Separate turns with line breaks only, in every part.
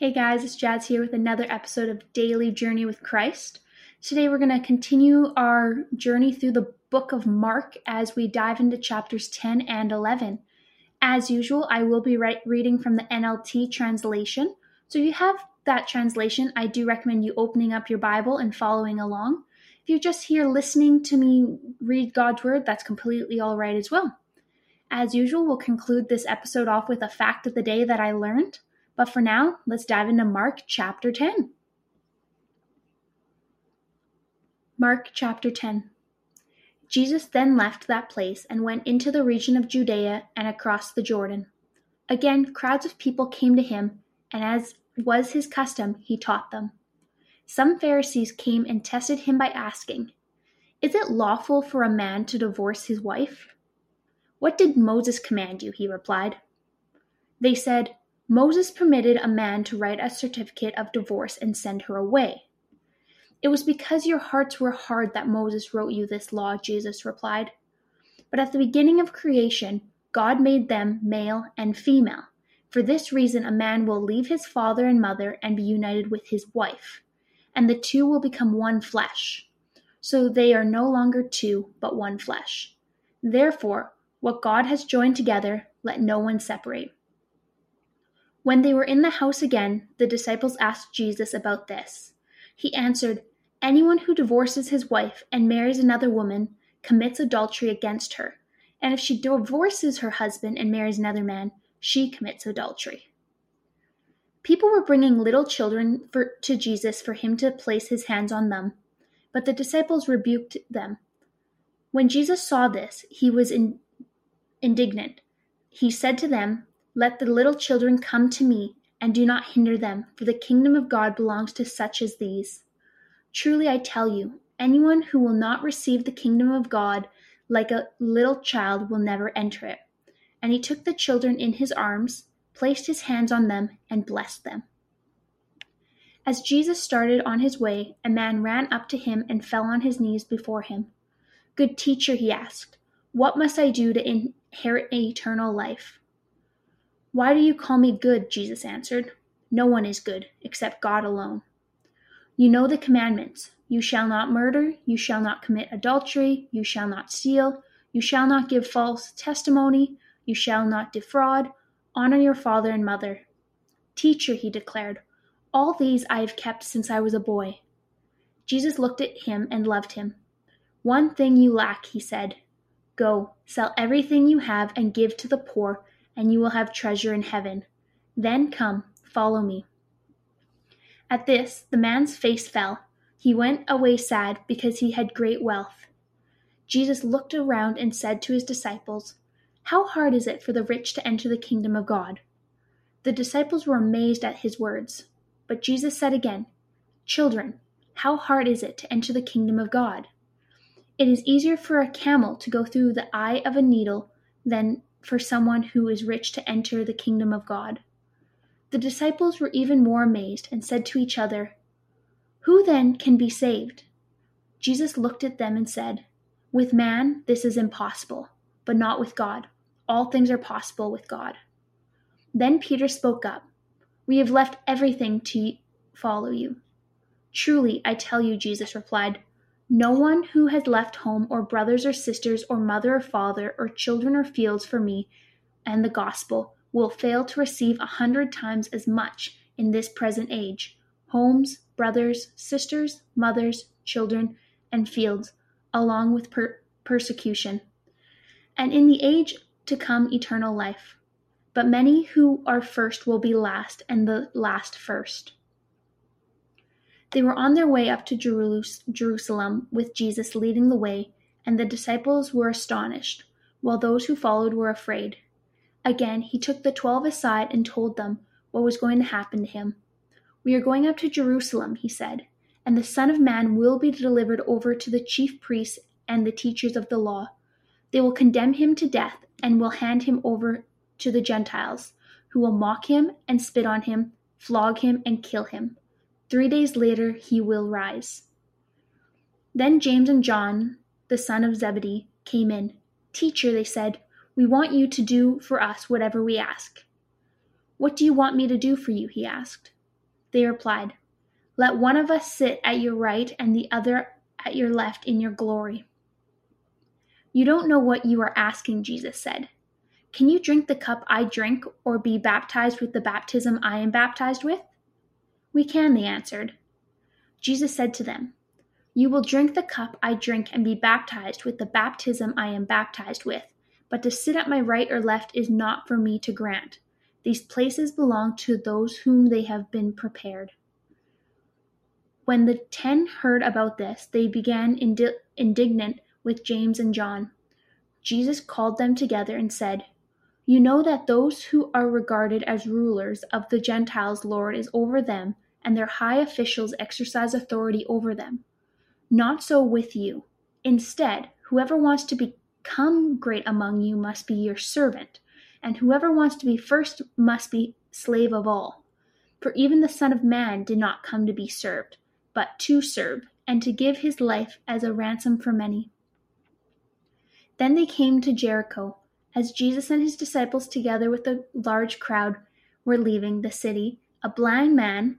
Hey guys, it's Jazz here with another episode of Daily Journey with Christ. Today we're going to continue our journey through the book of Mark as we dive into chapters 10 and 11. As usual, I will be re- reading from the NLT translation. So if you have that translation, I do recommend you opening up your Bible and following along. If you're just here listening to me read God's word, that's completely all right as well. As usual, we'll conclude this episode off with a fact of the day that I learned. But for now, let's dive into Mark chapter 10. Mark chapter 10. Jesus then left that place and went into the region of Judea and across the Jordan. Again, crowds of people came to him, and as was his custom, he taught them. Some Pharisees came and tested him by asking, Is it lawful for a man to divorce his wife? What did Moses command you? He replied. They said, Moses permitted a man to write a certificate of divorce and send her away. It was because your hearts were hard that Moses wrote you this law, Jesus replied. But at the beginning of creation, God made them male and female. For this reason, a man will leave his father and mother and be united with his wife, and the two will become one flesh. So they are no longer two, but one flesh. Therefore, what God has joined together, let no one separate. When they were in the house again, the disciples asked Jesus about this. He answered, Anyone who divorces his wife and marries another woman commits adultery against her. And if she divorces her husband and marries another man, she commits adultery. People were bringing little children for, to Jesus for him to place his hands on them, but the disciples rebuked them. When Jesus saw this, he was in, indignant. He said to them, Let the little children come to me, and do not hinder them, for the kingdom of God belongs to such as these. Truly I tell you, anyone who will not receive the kingdom of God like a little child will never enter it. And he took the children in his arms, placed his hands on them, and blessed them. As Jesus started on his way, a man ran up to him and fell on his knees before him. Good teacher, he asked, what must I do to inherit eternal life? Why do you call me good? Jesus answered. No one is good except God alone. You know the commandments you shall not murder, you shall not commit adultery, you shall not steal, you shall not give false testimony, you shall not defraud, honor your father and mother. Teacher, he declared, all these I have kept since I was a boy. Jesus looked at him and loved him. One thing you lack, he said. Go, sell everything you have and give to the poor, and you will have treasure in heaven. Then come, follow me. At this, the man's face fell. He went away sad because he had great wealth. Jesus looked around and said to his disciples, How hard is it for the rich to enter the kingdom of God? The disciples were amazed at his words. But Jesus said again, Children, how hard is it to enter the kingdom of God? It is easier for a camel to go through the eye of a needle than for someone who is rich to enter the kingdom of God. The disciples were even more amazed and said to each other, Who then can be saved? Jesus looked at them and said, With man this is impossible, but not with God. All things are possible with God. Then Peter spoke up, We have left everything to follow you. Truly, I tell you, Jesus replied, no one who has left home or brothers or sisters or mother or father or children or fields for me and the gospel will fail to receive a hundred times as much in this present age homes, brothers, sisters, mothers, children, and fields, along with per- persecution, and in the age to come eternal life. But many who are first will be last, and the last first. They were on their way up to Jerusalem with Jesus leading the way, and the disciples were astonished, while those who followed were afraid. Again, he took the twelve aside and told them what was going to happen to him. We are going up to Jerusalem, he said, and the Son of Man will be delivered over to the chief priests and the teachers of the law. They will condemn him to death and will hand him over to the Gentiles, who will mock him and spit on him, flog him and kill him. Three days later he will rise. Then James and John, the son of Zebedee, came in. Teacher, they said, we want you to do for us whatever we ask. What do you want me to do for you? he asked. They replied, Let one of us sit at your right and the other at your left in your glory. You don't know what you are asking, Jesus said. Can you drink the cup I drink or be baptized with the baptism I am baptized with? We can, they answered. Jesus said to them, You will drink the cup I drink and be baptized with the baptism I am baptized with, but to sit at my right or left is not for me to grant. These places belong to those whom they have been prepared. When the ten heard about this, they began indi- indignant with James and John. Jesus called them together and said, you know that those who are regarded as rulers of the Gentiles lord is over them, and their high officials exercise authority over them. Not so with you. Instead, whoever wants to become great among you must be your servant, and whoever wants to be first must be slave of all. For even the Son of Man did not come to be served, but to serve, and to give his life as a ransom for many. Then they came to Jericho. As Jesus and his disciples, together with a large crowd, were leaving the city, a blind man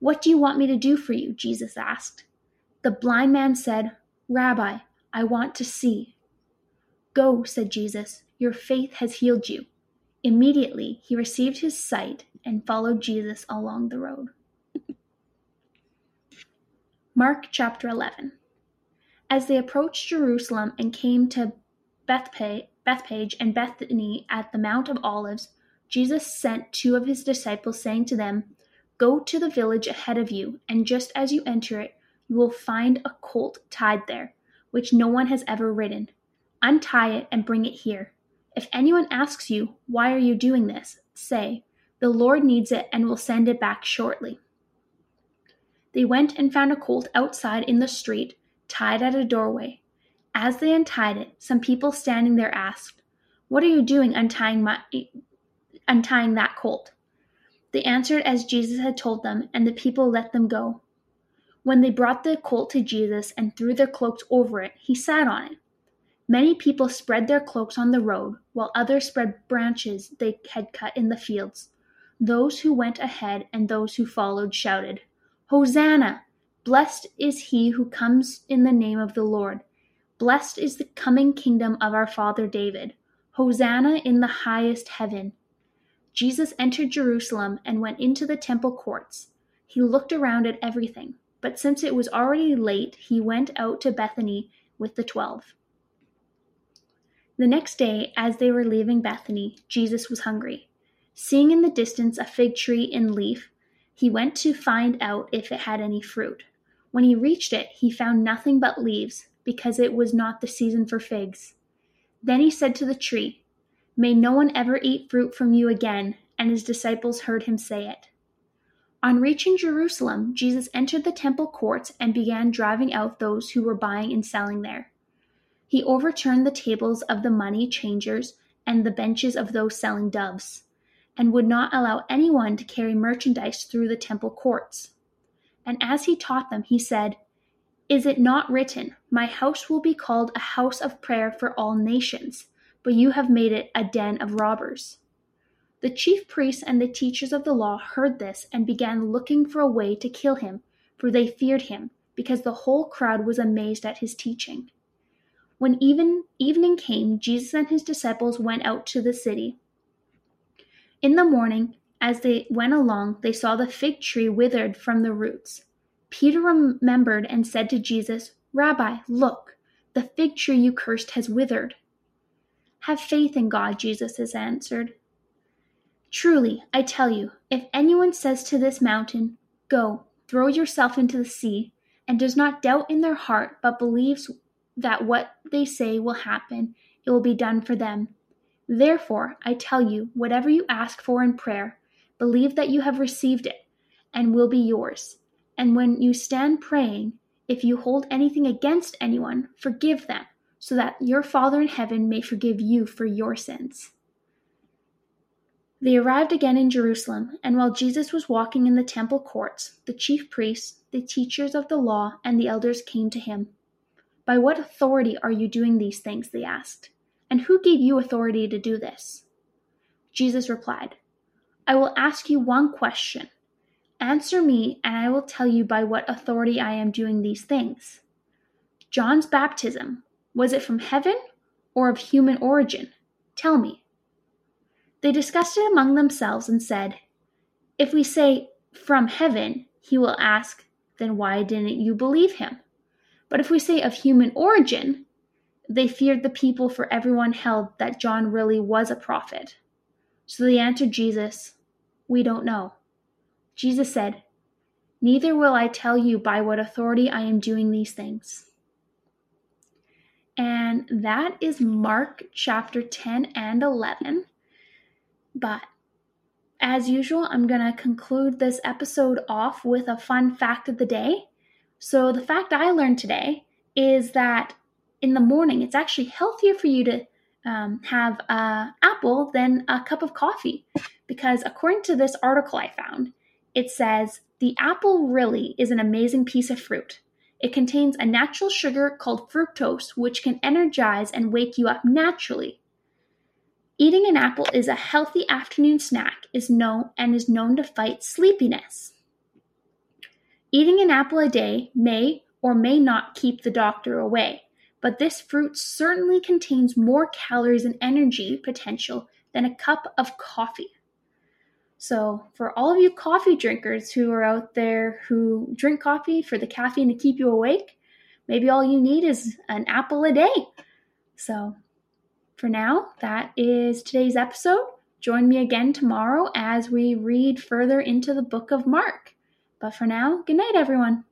What do you want me to do for you? Jesus asked. The blind man said, Rabbi, I want to see. Go, said Jesus, your faith has healed you. Immediately he received his sight and followed Jesus along the road. Mark chapter 11. As they approached Jerusalem and came to Bethpage and Bethany at the Mount of Olives, Jesus sent two of his disciples, saying to them, Go to the village ahead of you, and just as you enter it, you will find a colt tied there, which no one has ever ridden. Untie it and bring it here. If anyone asks you, Why are you doing this? say, The Lord needs it and will send it back shortly. They went and found a colt outside in the street, tied at a doorway. As they untied it, some people standing there asked, What are you doing untying, my, untying that colt? They answered as Jesus had told them, and the people let them go. When they brought the colt to Jesus and threw their cloaks over it, he sat on it. Many people spread their cloaks on the road, while others spread branches they had cut in the fields. Those who went ahead and those who followed shouted, Hosanna! Blessed is he who comes in the name of the Lord. Blessed is the coming kingdom of our father David. Hosanna in the highest heaven. Jesus entered Jerusalem and went into the temple courts. He looked around at everything, but since it was already late, he went out to Bethany with the twelve. The next day, as they were leaving Bethany, Jesus was hungry. Seeing in the distance a fig tree in leaf, he went to find out if it had any fruit. When he reached it, he found nothing but leaves because it was not the season for figs. Then he said to the tree, May no one ever eat fruit from you again. And his disciples heard him say it. On reaching Jerusalem, Jesus entered the temple courts and began driving out those who were buying and selling there. He overturned the tables of the money changers and the benches of those selling doves, and would not allow anyone to carry merchandise through the temple courts. And as he taught them, he said, is it not written, My house will be called a house of prayer for all nations, but you have made it a den of robbers? The chief priests and the teachers of the law heard this and began looking for a way to kill him, for they feared him, because the whole crowd was amazed at his teaching. When even evening came, Jesus and his disciples went out to the city. In the morning, as they went along, they saw the fig tree withered from the roots. Peter remembered and said to Jesus, Rabbi, look, the fig tree you cursed has withered. Have faith in God, Jesus has answered. Truly, I tell you, if anyone says to this mountain, Go, throw yourself into the sea, and does not doubt in their heart, but believes that what they say will happen, it will be done for them. Therefore, I tell you, whatever you ask for in prayer, believe that you have received it and will be yours. And when you stand praying, if you hold anything against anyone, forgive them, so that your Father in heaven may forgive you for your sins. They arrived again in Jerusalem, and while Jesus was walking in the temple courts, the chief priests, the teachers of the law, and the elders came to him. By what authority are you doing these things? They asked. And who gave you authority to do this? Jesus replied, I will ask you one question. Answer me, and I will tell you by what authority I am doing these things. John's baptism, was it from heaven or of human origin? Tell me. They discussed it among themselves and said, If we say, From heaven, he will ask, Then why didn't you believe him? But if we say of human origin, they feared the people, for everyone held that John really was a prophet. So they answered Jesus, We don't know. Jesus said, Neither will I tell you by what authority I am doing these things. And that is Mark chapter 10 and 11. But as usual, I'm going to conclude this episode off with a fun fact of the day. So, the fact I learned today is that in the morning, it's actually healthier for you to um, have an apple than a cup of coffee. Because according to this article I found, it says the apple really is an amazing piece of fruit. It contains a natural sugar called fructose, which can energize and wake you up naturally. Eating an apple is a healthy afternoon snack is known and is known to fight sleepiness. Eating an apple a day may or may not keep the doctor away, but this fruit certainly contains more calories and energy potential than a cup of coffee. So, for all of you coffee drinkers who are out there who drink coffee for the caffeine to keep you awake, maybe all you need is an apple a day. So, for now, that is today's episode. Join me again tomorrow as we read further into the book of Mark. But for now, good night, everyone.